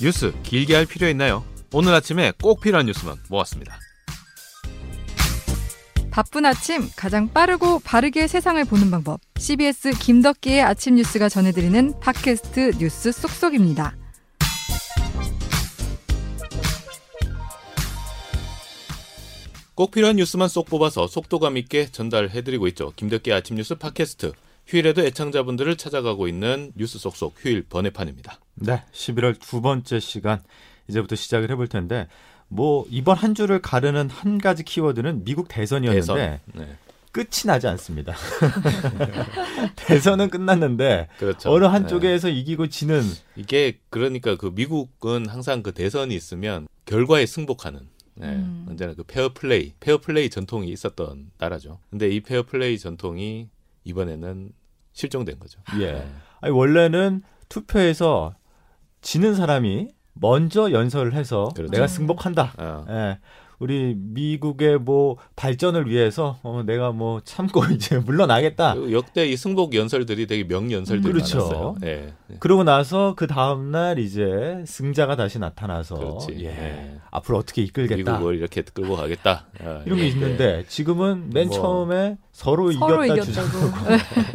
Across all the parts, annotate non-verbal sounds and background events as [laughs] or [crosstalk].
뉴스 길게 할 필요 있나요? 오늘 아침에 꼭 필요한 뉴스만 모았습니다. 바쁜 아침 가장 빠르고 바르게 세상을 보는 방법. CBS 김덕기의 아침 뉴스가 전해드리는 팟캐스트 뉴스 쏙쏙입니다. 꼭 필요한 뉴스만 쏙 뽑아서 속도감 있게 전달해드리고 있죠. 김덕기 아침 뉴스 팟캐스트. 휴일에도 애청자분들을 찾아가고 있는 뉴스 속속 휴일 번외판입니다. 네, 11월 두 번째 시간 이제부터 시작을 해볼 텐데 뭐 이번 한 주를 가르는 한 가지 키워드는 미국 대선이었는데 대선. 네. 끝이 나지 않습니다. [laughs] 대선은 끝났는데 그렇죠. 어느 네. 한쪽에서 이기고 지는 이게 그러니까 그 미국은 항상 그 대선이 있으면 결과에 승복하는 네, 음. 언제나 그 페어 플레이, 페어 플레이 전통이 있었던 나라죠. 근데 이 페어 플레이 전통이 이번에는 실종된 거죠. 예. 네. 아니, 원래는 투표에서 지는 사람이 먼저 연설을 해서 그렇죠. 내가 승복한다. 어, 예. 우리 미국의 뭐 발전을 위해서 어, 내가 뭐 참고 [laughs] 이제 물러나겠다. 그리고 역대 이 승복 연설들이 되게 명연설들이 음, 그렇죠. 많았어요. 네. 그러고 나서 그 다음 날 이제 승자가 다시 나타나서 그렇지. 예. 네. 앞으로 어떻게 이끌겠다. 미국을 이렇게 끌고 가겠다. [laughs] 아, 이런 게 이렇게. 있는데 지금은 맨 뭐. 처음에 서로, 서로 이겼다. 주장하고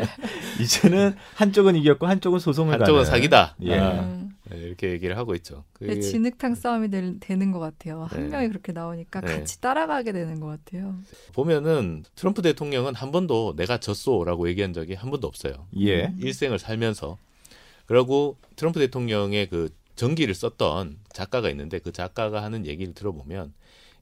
[laughs] 이제는 한쪽은 이겼고 한쪽은 소송을 한쪽은 가는. 사기다. 예. 아, 음. 네, 이렇게 얘기를 하고 있죠. 그게 진흙탕 싸움이 될- 되는 것 같아요. 한 네. 명이 그렇게 나오니까 네. 같이 따라가게 되는 것 같아요. 보면은 트럼프 대통령은 한 번도 내가 졌소라고 얘기한 적이 한 번도 없어요. 예. 일생을 살면서. 그리고 트럼프 대통령의 그 전기를 썼던 작가가 있는데 그 작가가 하는 얘기를 들어보면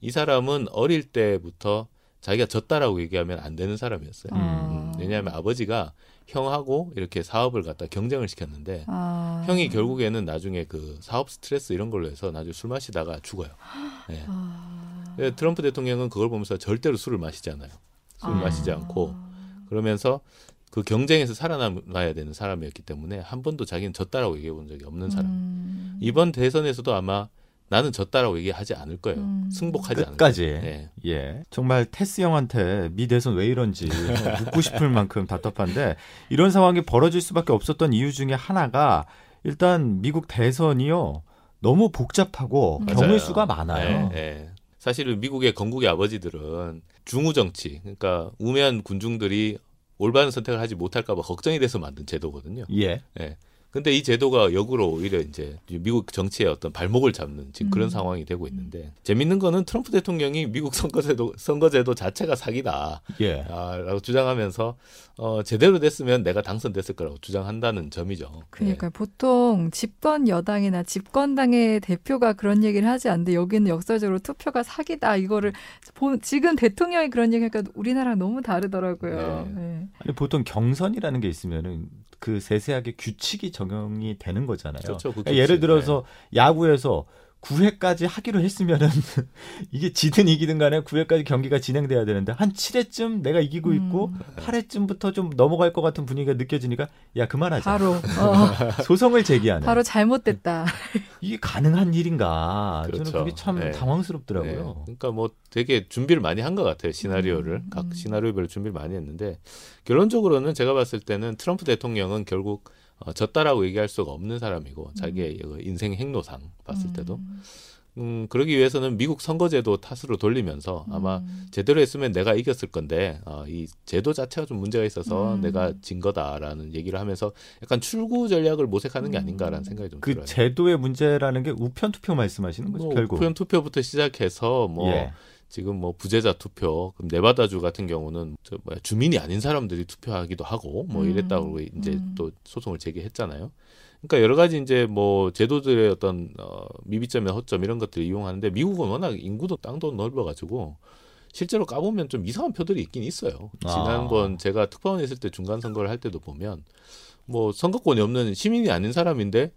이 사람은 어릴 때부터 자기가 졌다라고 얘기하면 안 되는 사람이었어요. 아. 음, 왜냐하면 아버지가 형하고 이렇게 사업을 갖다 경쟁을 시켰는데 아. 형이 결국에는 나중에 그 사업 스트레스 이런 걸로 해서 나중에 술 마시다가 죽어요. 네. 아. 근데 트럼프 대통령은 그걸 보면서 절대로 술을 마시지 않아요. 술을 아. 마시지 않고 그러면서 그 경쟁에서 살아남아야 되는 사람이었기 때문에 한 번도 자기는 졌다라고 얘기해 본 적이 없는 사람. 음. 이번 대선에서도 아마 나는 졌다라고 얘기하지 않을 거예요. 음. 승복하지 않을 끝까지. 거예요. 네. 예. 정말 테스 형한테 미 대선 왜 이런지 묻고 싶을 만큼 답답한데 이런 상황이 벌어질 수밖에 없었던 이유 중에 하나가 일단 미국 대선이요. 너무 복잡하고 음. 경우의. 수가 많아요. 네, 네. 사실은 미국의 건국의 아버지들은 중우 정치, 그러니까 우매한 군중들이 올바른 선택을 하지 못할까봐 걱정이 돼서 만든 제도거든요. 예. 예. 근데 이 제도가 역으로 오히려 이제 미국 정치의 어떤 발목을 잡는 지금 그런 음. 상황이 되고 있는데 재밌는 거는 트럼프 대통령이 미국 선거제도 선거제도 자체가 사기다. 예. 아, 라고 주장하면서 어, 제대로 됐으면 내가 당선됐을 거라고 주장한다는 점이죠. 그러니까 보통 집권 여당이나 집권당의 대표가 그런 얘기를 하지 않는데 여기는 역사적으로 투표가 사기다 이거를 보- 지금 대통령이 그런 얘기하니까 우리나라랑 너무 다르더라고요. 네. 네. 아니 보통 경선이라는 게 있으면은 그 세세하게 규칙이 적용이 되는 거잖아요. 그렇죠. 그 그러니까 예를 들어서 야구에서 9회까지 하기로 했으면은 [laughs] 이게 지든 이기든 간에 9회까지 경기가 진행돼야 되는데 한 7회쯤 내가 이기고 있고 음. 8회쯤부터 좀 넘어갈 것 같은 분위기가 느껴지니까 야 그만하자. 바로 [laughs] 어, 소송을 제기하는. 바로 잘못됐다. [laughs] 이게 가능한 일인가? 그렇죠. 저는 그게 참 네. 당황스럽더라고요. 네. 그러니까 뭐 되게 준비를 많이 한 것 같아요. 시나리오를 음, 각 음. 시나리오별로 준비를 많이 했는데 결론적으로는 제가 봤을 때는 트럼프 대통령은 결국 어, 졌다라고 얘기할 수가 없는 사람이고 자기의 그 인생 행로상 봤을 때도 음, 음, 그러기 위해서는 미국 선거제도 탓으로 돌리면서 아마 음. 제대로 했으면 내가 이겼을 건데 어, 이 제도 자체가 좀 문제가 있어서 음. 내가 진 거다라는 얘기를 하면서 약간 출구 전략을 모색하는 게 아닌가라는 생각이 좀 그 들어요. 제도의 문제라는 게 우편 투표 말씀하시는 거죠, 뭐 결국. 우편 투표부터 시작해서 뭐 예. 지금 뭐 부재자 투표, 그럼 네바다주 같은 경우는 저 뭐야 주민이 아닌 사람들이 투표하기도 하고 뭐 음, 이랬다고 이제 음. 또 소송을 제기했잖아요. 그러니까 여러 가지 이제 뭐 제도들의 어떤 어, 미비점이나 허점 이런 것들을 이용하는데 미국은 워낙 인구도 땅도 넓어가지고 실제로 까보면 좀 이상한 표들이 있긴 있어요. 아. 지난번 제가 특파원에 있을 때 중간 선거를 할 때도 보면 뭐 선거권이 없는 시민이 아닌 사람인데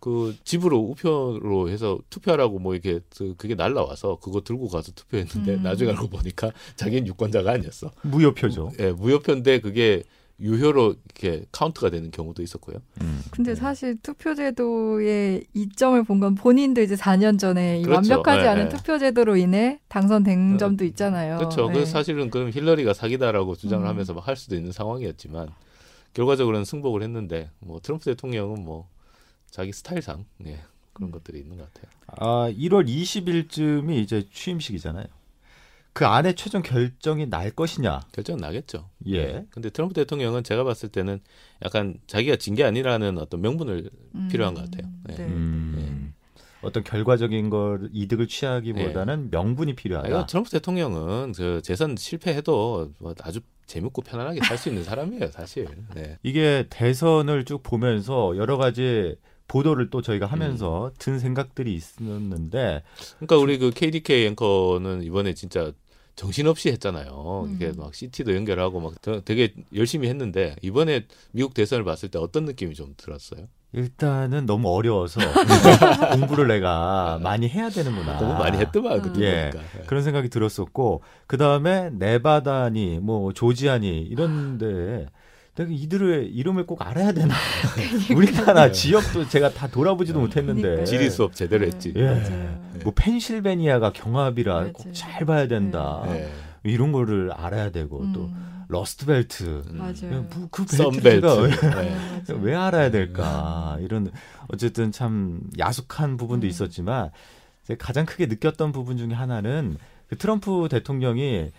그 집으로 우표로 해서 투표하라고 뭐 이렇게 그- 그게 날라와서 그거 들고 가서 투표했는데 음. 나중에 알고 보니까 자기는 유권자가 아니었어. 무효표죠. 예, 무효표인데 그게 유효로 이렇게 카운트가 되는 경우도 있었고요. 음. 근데 네. 사실 투표제도의 이점을 본 건 본인도 이제 4년 전에 이 그렇죠. 완벽하지 네, 않은 네. 투표제도로 인해 당선된 네. 점도 있잖아요. 그렇죠. 네. 그래서 사실은 그럼 힐러리가 사기다라고 주장을 음. 하면서 막 할 수도 있는 상황이었지만 결과적으로는 승복을 했는데 뭐 트럼프 대통령은 뭐 자기 스타일상 예, 그런 것들이 있는 것 같아요. 아, 1월 20일쯤이 이제 취임식이잖아요. 그 안에 최종 결정이 날 것이냐? 결정 은 나겠죠. 예. 네. 근데 트럼프 대통령은 제가 봤을 때는 약간 자기가 진 게 아니라는 어떤 명분을 음, 필요한 것 같아요. 네. 네. 음, 어떤 결과적인 걸 이득을 취하기보다는 명분이 필요하다. 아, 이거 트럼프 대통령은 그 재선 실패해도 뭐 아주 재밌고 편안하게 살 수 있는 사람이에요, 사실. 네. 이게 대선을 쭉 보면서 여러 가지 보도를 또 저희가 하면서 음. 든 생각들이 있었는데 그러니까 우리 그 KDK 앵커는 이번에 진짜 정신없이 했잖아요. 음. 이게 막 CT도 연결하고 막 더- 되게 열심히 했는데 이번에 미국 대선을 봤을 때 어떤 느낌이 좀 들었어요? 일단은 너무 어려워서 [laughs] 공부를 내가 많이 해야 되는구나. 너무 많이 했더만 음. 그때 예. 보니까. 그런 생각이 들었었고 그 다음에 네바다니 뭐 조지아니 이런데 내가 이들의 이름을 꼭 알아야 되나? [laughs] [laughs] 우리나라 지역도 제가 다 돌아보지도 음. 못했는데. 지리 수업 제대로 네. 했지. 예. 맞아요. 뭐 펜실베니아가 경합이라. 꼭 잘 봐야 된다. 네. 이런 거를 알아야 되고 또 음, 러스트벨트 음. 맞아요. 뭐그 썬벨트. 벨트가 왜, 네. [laughs] 왜 알아야 될까 이런 어쨌든 참 야속한 부분도 음. 있었지만 제가 가장 크게 느꼈던 부분 중에 하나는 그 트럼프 대통령이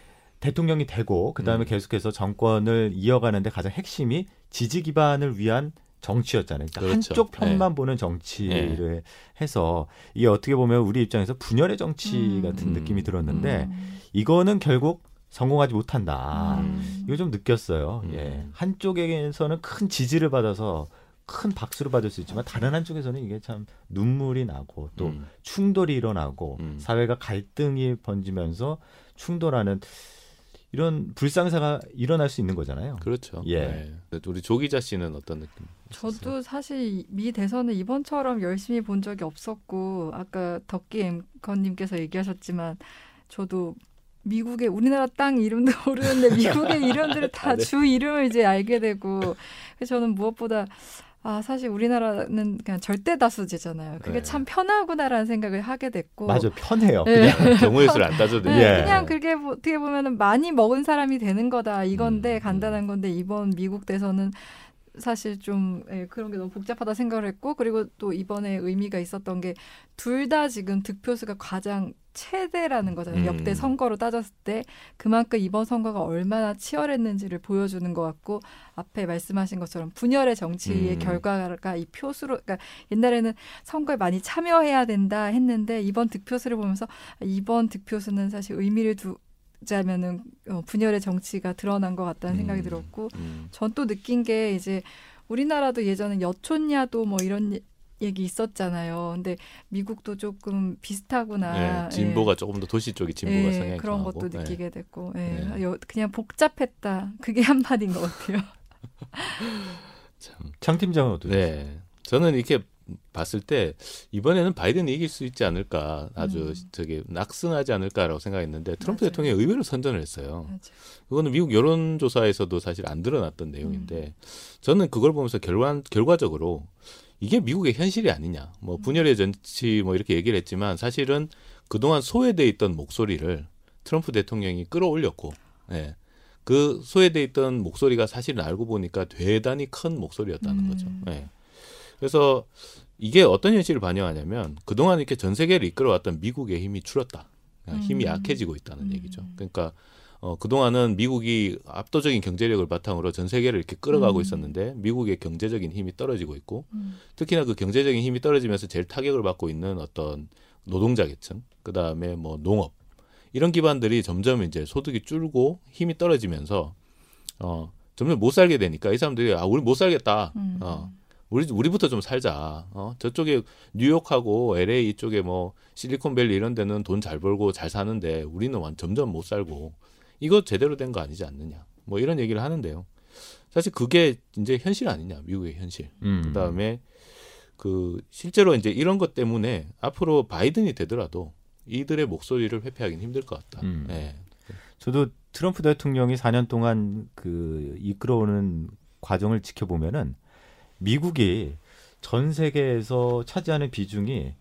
대통령이 되고 그 다음에 음. 계속해서 정권을 이어가는데 가장 핵심이 지지 기반을 위한 정치였잖아요. 그러니까 그렇죠. 한쪽 편만 보는 정치를 네. 해서 이게 어떻게 보면 우리 입장에서 분열의 정치 음. 같은 음. 느낌이 들었는데 음. 이거는 결국 성공하지 못한다. 음. 이거 좀 느꼈어요. 음. 예. 한쪽에서는 큰 지지를 받아서 큰 박수를 받을 수 있지만 다른 한쪽에서는 이게 참 눈물이 나고 또 음. 충돌이 일어나고 음. 사회가 갈등이 번지면서 충돌하는 이런 불상사가 일어날 수 있는 거잖아요. 그렇죠. 예. 네. 우리 조 기자 씨는 어떤 느낌? 저도 사실 미 대선을 이번처럼 열심히 본 적이 없었고 아까 덕기 앵커님께서 얘기하셨지만 저도 미국의 우리나라 땅 이름도 [laughs] 모르는데 미국의 이름들을 다 네. 주 이름을 이제 알게 되고 그래서 저는 무엇보다 아 사실 우리나라는 그냥 절대 다수제잖아요. 그게 네. 참 편하구나라는 생각을 하게 됐고 맞아 편해요. 네. 그냥 [laughs] 경우의 수를 안 따져도 네, 예. 그냥 그게 뭐 어떻게 보면은 많이 먹은 사람이 되는 거다 이건데 음, 간단한 건데 이번 미국 대선은 사실 좀 예, 그런 게 너무 복잡하다 생각을 했고 그리고 또 이번에 의미가 있었던 게 둘 다 지금 득표수가 가장 최대라는 거잖아요. 음. 역대 선거로 따졌을 때 그만큼 이번 선거가 얼마나 치열했는지를 보여주는 것 같고 앞에 말씀하신 것처럼 분열의 정치의 음. 결과가 이 표수로 그러니까 옛날에는 선거에 많이 참여해야 된다 했는데 이번 득표수를 보면서 이번 득표수는 사실 의미를 두 자면은 어, 분열의 정치가 드러난 것 같다는 생각이 음. 들었고 음. 전또 느낀 게 이제 우리나라도 예전에 여촌야도 뭐 이런 얘기 있었잖아요. 근데 미국도 조금 비슷하구나. 네, 진보가 조금 더 도시 쪽이 진보가 예, 성향이 그런 강하고. 것도 네. 느끼게 됐고 예, 네. 여- 그냥 복잡했다. 그게 [laughs] 한 마디인 것 같아요. [laughs] 참. 장 팀장은 어떠세요? 네. 저는 이렇게 봤을 때 이번에는 바이든이 이길 수 있지 않을까 아주 음. 저기 낙승하지 않을까라고 생각했는데 트럼프 맞아요. 대통령이 의외로 선전을 했어요. 맞아요. 그거는 미국 여론조사에서도 사실 안 드러났던 내용인데 저는 그걸 보면서 결과 결과적으로 이게 미국의 현실이 아니냐. 뭐 분열의 정치 뭐 이렇게 얘기를 했지만 사실은 그동안 소외돼 있던 목소리를 트럼프 대통령이 끌어올렸고 예. 그 소외돼 있던 목소리가 사실은 알고 보니까 대단히 큰 목소리였다는 음. 거죠. 예. 그래서 이게 어떤 현실을 반영하냐면 그동안 이렇게 전 세계를 이끌어왔던 미국의 힘이 줄었다. 힘이 음. 약해지고 있다는 음. 얘기죠. 그러니까 어, 그동안은 미국이 압도적인 경제력을 바탕으로 전 세계를 이렇게 끌어가고 음. 있었는데 미국의 경제적인 힘이 떨어지고 있고 음. 특히나 그 경제적인 힘이 떨어지면서 제일 타격을 받고 있는 어떤 노동자 계층, 그 다음에 뭐 농업 이런 기반들이 점점 이제 소득이 줄고 힘이 떨어지면서 어 점점 못 살게 되니까 이 사람들이 아 우리 못 살겠다. 음. 어 우리 우리부터 좀 살자. 어 저쪽에 뉴욕하고 LA 이쪽에 뭐 실리콘밸리 이런 데는 돈 잘 벌고 잘 사는데 우리는 완 점점 못 살고 이거 제대로 된 거 아니지 않느냐. 뭐 이런 얘기를 하는데요. 사실 그게 이제 현실 아니냐 미국의 현실. 음. 그다음에 그 실제로 이제 이런 것 때문에 앞으로 바이든이 되더라도 이들의 목소리를 회피하기는 힘들 것 같다. 음. 예. 저도 트럼프 대통령이 4년 동안 그 이끌어오는 과정을 지켜보면은 미국이 전 세계에서 차지하는 비중이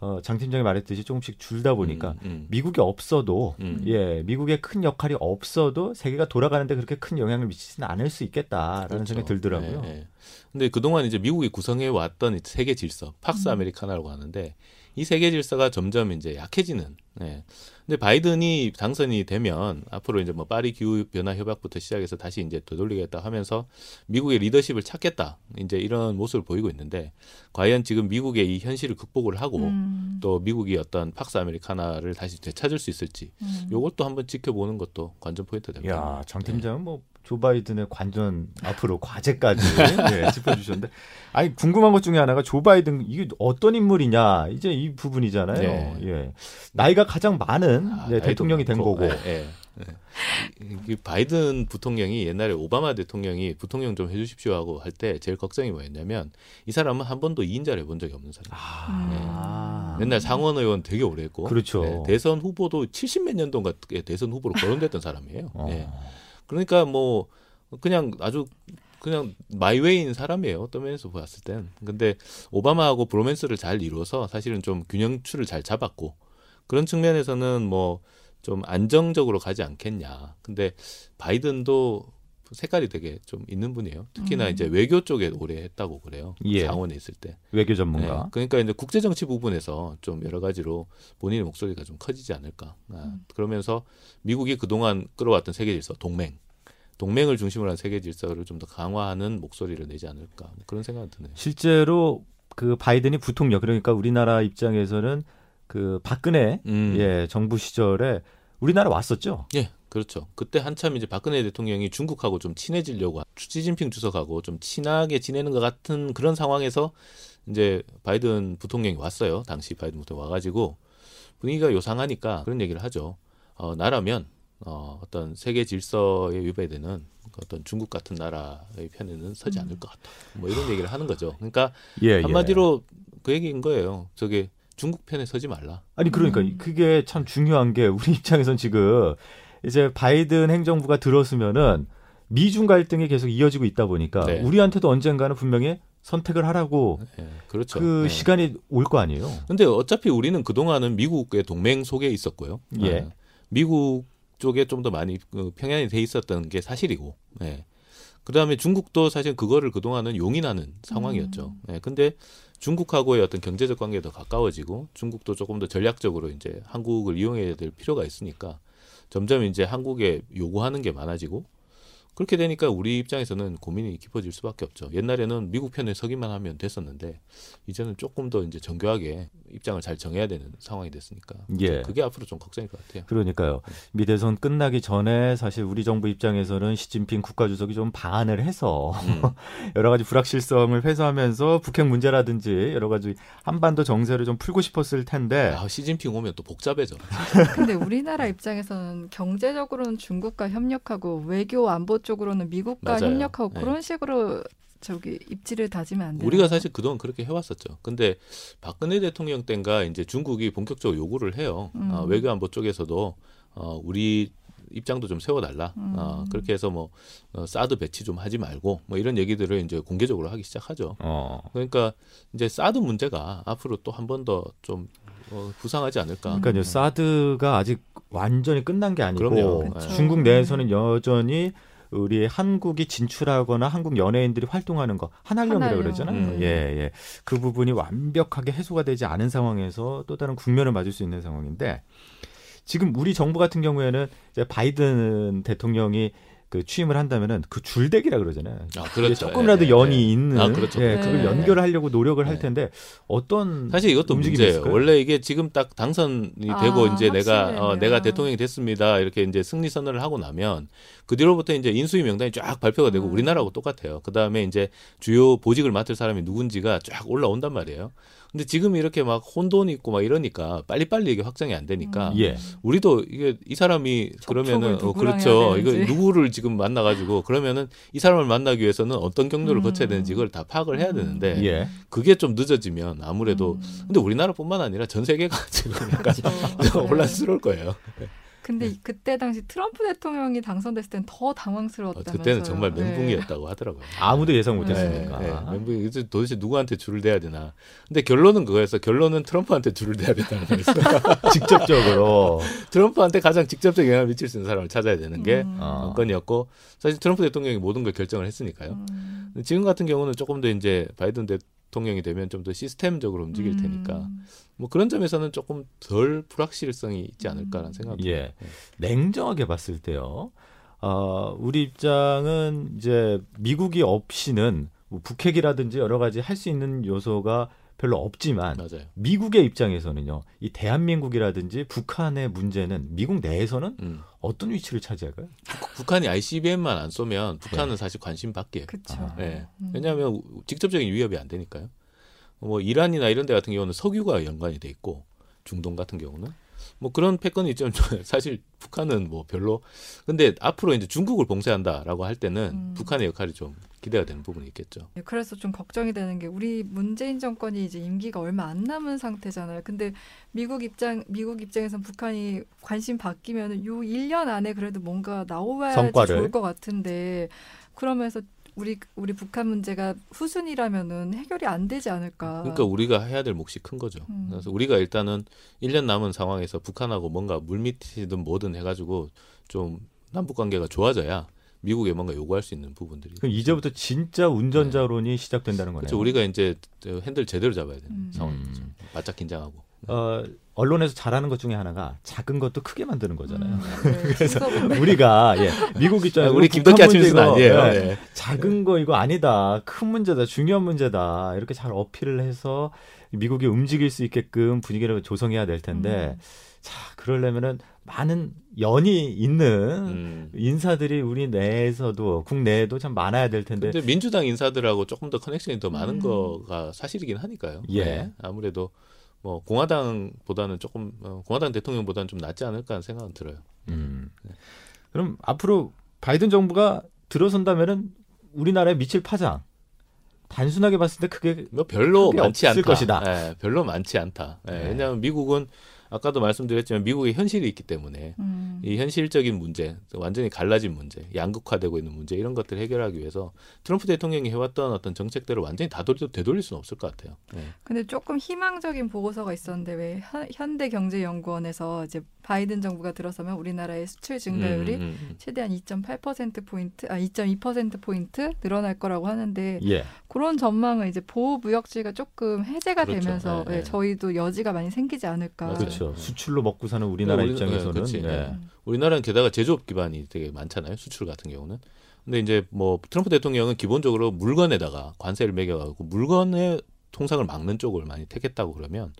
어, 장 팀장이 말했듯이 조금씩 줄다 보니까 음, 음. 미국이 없어도 음. 예 미국의 큰 역할이 없어도 세계가 돌아가는데 그렇게 큰 영향을 미치지는 않을 수 있겠다라는 그렇죠. 생각이 들더라고요. 예, 예. 근데 그동안 이제 미국이 구성해 왔던 이 세계 질서, 팍스 음. 아메리카나라고 하는데 이 세계 질서가 점점 이제 약해지는. 예. 근데 바이든이 당선이 되면 앞으로 이제 뭐 파리 기후 변화 협약부터 시작해서 다시 이제 되돌리겠다 하면서 미국의 리더십을 찾겠다. 이제 이런 모습을 보이고 있는데 과연 지금 미국의 이 현실을 극복을 하고 음. 또 미국이 어떤 pak스 아메리카나를 다시 되찾을 수 있을지 음. 요것도 한번 지켜보는 것도 관전 포인트 됩니다. 야, 장 팀장은 뭐 조 바이든의 관전 앞으로 과제까지 예, [laughs] 짚어주셨는데, 아니 궁금한 것 중에 하나가 조 바이든 이게 어떤 인물이냐 이제 이 부분이잖아요. 네. 예, 나이가 가장 많은 아, 예, 나이도 대통령이 된 거고, 예, 예. 예. 이 바이든 부통령이 옛날에 오바마 대통령이 부통령 좀 해주십시오 하고 할 때 제일 걱정이 뭐였냐면 이 사람은 한 번도 2인자를 해본 적이 없는 사람. 아, 맨날 상원 의원 되게 오래 했고 그렇죠. 예, 대선 후보도 70 몇 년도인가 대선 후보로 거론됐던 사람이에요. 어. 예. 그러니까 뭐 그냥 아주 그냥 마이웨이인 사람이에요. 어떤 면에서 봤을 땐. 근데 오바마하고 브로맨스를 잘 이루어서 사실은 좀 균형추를 잘 잡았고 그런 측면에서는 뭐 좀 안정적으로 가지 않겠냐. 근데 바이든도 색깔이 되게 좀 있는 분이에요. 특히나 음. 이제 외교 쪽에 오래 했다고 그래요. 예. 상원에 있을 때. 외교 전문가. 네, 그러니까 이제 국제 정치 부분에서 좀 여러 가지로 본인의 목소리가 좀 커지지 않을까. 아, 음. 그러면서 미국이 그동안 끌어왔던 세계 질서, 동맹, 동맹을 중심으로 한 세계 질서를 좀 더 강화하는 목소리를 내지 않을까 뭐 그런 생각이 드네요. 실제로 그 바이든이 부통령 그러니까 우리나라 입장에서는 그 박근혜 음. 예 정부 시절에 우리나라 왔었죠. 예, 그렇죠. 그때 한참 이제 박근혜 대통령이 중국하고 좀 친해지려고 시진핑 주석하고 좀 친하게 지내는 것 같은 그런 상황에서 이제 바이든 부통령이 왔어요. 당시 바이든 부통령 와가지고 분위기가 요상하니까 그런 얘기를 하죠. 어, 나라면 어, 어떤 세계 질서에 위배되는 그 어떤 중국 같은 나라의 편에는 서지 않을 것 같다. 뭐 이런 얘기를 하는 거죠. 그러니까 예, 예. 한마디로 그 얘기인 거예요. 저게 중국 편에 서지 말라. 아니 그러니까 음. 그게 참 중요한 게 우리 [laughs] 입장에선 지금 이제 바이든 행정부가 들었으면은 미중 갈등이 계속 이어지고 있다 보니까 네. 우리한테도 언젠가는 분명히 선택을 하라고 예, 그렇죠. 그 예. 시간이 올 거 아니에요. 근데 어차피 우리는 그동안은 미국의 동맹 속에 있었고요. 예. 어, 미국 쪽에 좀 더 많이 그 평양이 돼 있었던 게 사실이고. 예. 그다음에 중국도 사실 그거를 그동안은 용인하는 상황이었죠. 예. 근데 중국하고의 어떤 경제적 관계가 더 가까워지고 중국도 조금 더 전략적으로 이제 한국을 이용해야 될 필요가 있으니까 점점 이제 한국에 요구하는 게 많아지고 그렇게 되니까 우리 입장에서는 고민이 깊어질 수밖에 없죠. 옛날에는 미국 편에 서기만 하면 됐었는데 이제는 조금 더 이제 정교하게 입장을 잘 정해야 되는 상황이 됐으니까 예. 그게 앞으로 좀 걱정일 것 같아요. 그러니까요. 미 대선 끝나기 전에 사실 우리 정부 입장에서는 시진핑 국가주석이 좀 방안을 해서 음. [laughs] 여러 가지 불확실성을 회수하면서 북핵 문제라든지 여러 가지 한반도 정세를 좀 풀고 싶었을 텐데 아, 시진핑 오면 또 복잡해져. 근데 우리나라 입장에서는 경제적으로는 중국과 협력하고 외교 안보 쪽으로는 미국과 맞아요. 협력하고 네. 그런 식으로 저기 입지를 다지면 안 돼요. 우리가 사실 그동안 그렇게 해왔었죠. 근데 박근혜 대통령 때인가 이제 중국이 본격적으로 요구를 해요. 음. 어, 외교안보 쪽에서도 어, 우리 입장도 좀 세워달라. 음. 어, 그렇게 해서 뭐 어, 사드 배치 좀 하지 말고 뭐 이런 얘기들을 이제 공개적으로 하기 시작하죠. 어. 그러니까 이제 사드 문제가 앞으로 또 한 번 더좀 어, 부상하지 않을까. 그러니까요. 사드가 아직 완전히 끝난 게 아니고 그럼요. 중국 내에서는 여전히 우리 한국이 진출하거나 한국 연예인들이 활동하는 거 한한령이라고 한한령. 그러잖아요. 음. 예, 예. 그 부분이 완벽하게 해소가 되지 않은 상황에서 또 다른 국면을 맞을 수 있는 상황인데 지금 우리 정부 같은 경우에는 이제 바이든 대통령이 그 취임을 한다면은 그 줄대기라 그러잖아요. 아, 그렇죠. 조금이라도 예, 예, 연이 예. 있는 아, 그렇죠. 예, 네. 그걸 연결을 하려고 노력을 할 네. 텐데 어떤 사실 이것도 움직임이 문제예요. 있을까요? 원래 이게 지금 딱 당선이 아, 되고 이제 내가. 어, 내가 대통령이 됐습니다. 이렇게 이제 승리 선언을 하고 나면 그 뒤로부터 이제 인수위 명단이 쫙 발표가 되고 음. 우리나라하고 똑같아요. 그 다음에 이제 주요 보직을 맡을 사람이 누군지가 쫙 올라온단 말이에요. 근데 지금 이렇게 막 혼돈 있고 막 이러니까 빨리빨리 이게 확정이 안 되니까 음. 예. 우리도 이게 이 사람이 그러면은 어, 그렇죠. 이거. 누구를 지금 만나가지고 그러면은 이 사람을 만나기 위해서는 어떤 경로를 음. 거쳐야 되는지 이걸 다 파악을 해야 음. 되는데 예. 그게 좀 늦어지면 아무래도 음. 근데 우리나라뿐만 아니라 전 세계가 [laughs] 지금 약간 그렇죠. 혼란스러울 거예요. 근데 이- 그때 당시 트럼프 대통령이 당선됐을 땐더 어, 당황스러웠다면서요. 그때는 정말 네. 멘붕이었다고 하더라고요. 아무도 예상 네, 못했으니까. 네, 멘붕이 이제 도대체 누구한테 줄을 대야 되나. 근데 결론은 그거였어. 결론은 트럼프한테 줄을 대야 된다는 거였어. [laughs] 직접적으로 [laughs] 트럼프한테 가장 직접적 영향을 미칠 수 있는 사람을 찾아야 되는 게 음. 어. 관건이었고 사실 트럼프 대통령이 모든 걸 결정을 했으니까요. 음. 지금 같은 경우는 조금 더 이제 바이든 대통령 이 되면 좀 더 시스템적으로 움직일 음. 테니까 뭐 그런 점에서는 조금 덜 불확실성이 있지 않을까라는 음. 생각이 예. 듭니다. 냉정하게 봤을 때요. 어, 우리 입장은 이제 미국이 없이는 뭐 북핵이라든지 여러 가지 할 수 있는 요소가 별로 없지만 맞아요. 미국의 입장에서는요. 이 대한민국이라든지 북한의 문제는 미국 내에서는 음. 어떤 위치를 차지할까요? 북한이 ICBM만 안 쏘면 북한은 네. 사실 관심 밖이에요. 아. 예. 음. 왜냐하면 직접적인 위협이 안 되니까요. 뭐 이란이나 이런 데 같은 경우는 석유가 연관이 돼 있고 중동 같은 경우는 뭐 그런 패권이 있지만 [laughs] 사실 북한은 뭐 별로 근데 앞으로 이제 중국을 봉쇄한다라고 할 때는 음. 북한의 역할이 좀 기대가 되는 부분이 있겠죠. 예, 그래서 좀 걱정이 되는 게 우리 문재인 정권이 이제 임기가 얼마 안 남은 상태잖아요. 근데 미국 입장 미국 입장에선 북한이 관심 바뀌면은 요 1년 안에 그래도 뭔가 나와야지 성과를. 좋을 것 같은데 그러면서 우리 우리 북한 문제가 후순이라면은 해결이 안 되지 않을까. 그러니까 우리가 해야 될 몫이 큰 거죠. 음. 그래서 우리가 일단은 1년 남은 상황에서 북한하고 뭔가 물밑이든 뭐든 해가지고 좀 남북 관계가 좋아져야 미국에 뭔가 요구할 수 있는 부분들이. 그럼 이제부터 진짜 운전자론이 시작된다는 거네요. 그렇죠. 우리가 이제 핸들 제대로 잡아야 되는 음. 상황이죠. 음. 바짝 긴장하고. 어, 언론에서 잘하는 것 중에 하나가 작은 것도 크게 만드는 거잖아요. 음, [laughs] 네, 그래서 우리가 예, 미국 입장에서 우리 김덕기 문제 아니에요. 예, 예. 작은 거 이거 아니다. 큰 문제다. 중요한 문제다. 이렇게 잘 어필을 해서 미국이 움직일 수 있게끔 분위기를 조성해야 될 텐데 음. 자, 그러려면은 많은 연이 있는 음. 인사들이 우리 내에서도 국내에도 참 많아야 될 텐데 근데 민주당 인사들하고 조금 더 커넥션이 더 많은 음. 거가 사실이긴 하니까요. 예. 네. 아무래도 뭐 공화당보다는 조금 어, 공화당 대통령보다는 좀 낫지 않을까 하는 생각은 들어요. 음. 그럼 앞으로 바이든 정부가 들어선다면은 우리나라에 미칠 파장 단순하게 봤을 때 크게 뭐 별로 크게 많지 않다. 것이다. 예, 별로 많지 않다. 예, 네. 왜냐하면 미국은 아까도 말씀드렸지만 미국의 현실이 있기 때문에 음. 이 현실적인 문제, 완전히 갈라진 문제, 양극화되고 있는 문제 이런 것들을 해결하기 위해서 트럼프 대통령이 해왔던 어떤 정책대로 완전히 다 돌려, 되돌릴 수는 없을 것 같아요. 예. 근데 조금 희망적인 보고서가 있었는데 왜 현- 현대경제연구원에서 이제 바이든 정부가 들어서면 우리나라의 수출 증가율이 음, 음, 음. 최대한 2.8% 포인트, 아 2.2% 포인트 늘어날 거라고 하는데 예. 그런 전망은 이제 보호 무역주의가 조금 해제가 그렇죠. 되면서 네, 예, 네. 저희도 여지가 많이 생기지 않을까. 맞아요. 그렇죠. 네. 수출로 먹고 사는 우리나라 우리- 입장에서는 네. 예. 네. 우리나라는 게다가 제조업 기반이 되게 많잖아요. 수출 같은 경우는. 근데 이제 뭐 트럼프 대통령은 기본적으로 물건에다가 관세를 매겨가지고 물건의 통상을 막는 쪽을 많이 택했다고 그러면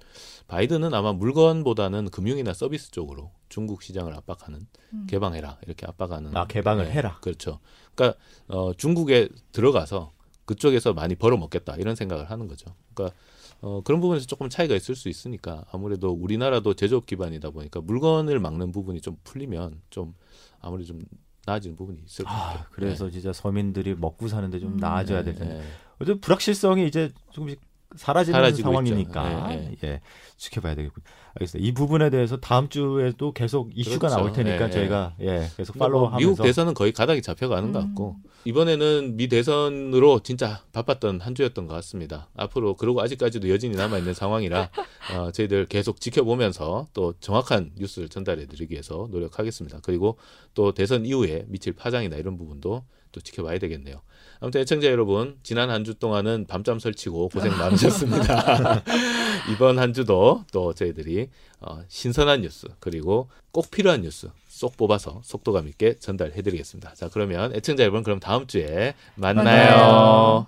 바이든은 아마 물건보다는 금융이나 서비스 쪽으로 중국 시장을 압박하는 음. 개방해라 이렇게 압박하는 아, 개방을 네, 해라. 그렇죠. 그러니까 어, 중국에 들어가서 그쪽에서 많이 벌어먹겠다 이런 생각을 하는 거죠. 그러니까 어, 그런 부분에서 조금 차이가 있을 수 있으니까 아무래도 우리나라도 제조업 기반이다 보니까 물건을 막는 부분이 좀 풀리면 좀 아무래도 좀 나아지는 부분이 있을 것 같아요. 아, 그래서 진짜 서민들이 먹고 사는데 좀 음. 나아져야 네, 될 텐데. 네. 어제 불확실성이 이제 조금씩 사라지는 사라지고 상황이니까 있죠. 네, 예 지켜봐야 되겠군. 알겠습니다. 이 부분에 대해서 다음 주에도 계속 이슈가 그렇죠. 나올 테니까 네, 저희가 예 계속 뭐 팔로우하면서 미국 대선은 거의 가닥이 잡혀가는 것 음. 같고 이번에는 미 대선으로 진짜 바빴던 한 주였던 것 같습니다. 앞으로 그리고 아직까지도 여진이 남아 있는 상황이라 어, 저희들 계속 지켜보면서 또 정확한 뉴스를 전달해드리기 위해서 노력하겠습니다. 그리고 또 대선 이후에 미칠 파장이나 이런 부분도 또 지켜봐야 되겠네요. 아무튼 애청자 여러분 지난 한 주 동안은 밤잠 설치고 고생 많으셨습니다. [laughs] 이번 한 주도 또 저희들이 어, 신선한 뉴스 그리고 꼭 필요한 뉴스 쏙 뽑아서 속도감 있게 전달해드리겠습니다. 자 그러면 애청자 여러분 그럼 다음 주에 만나요. 만나요.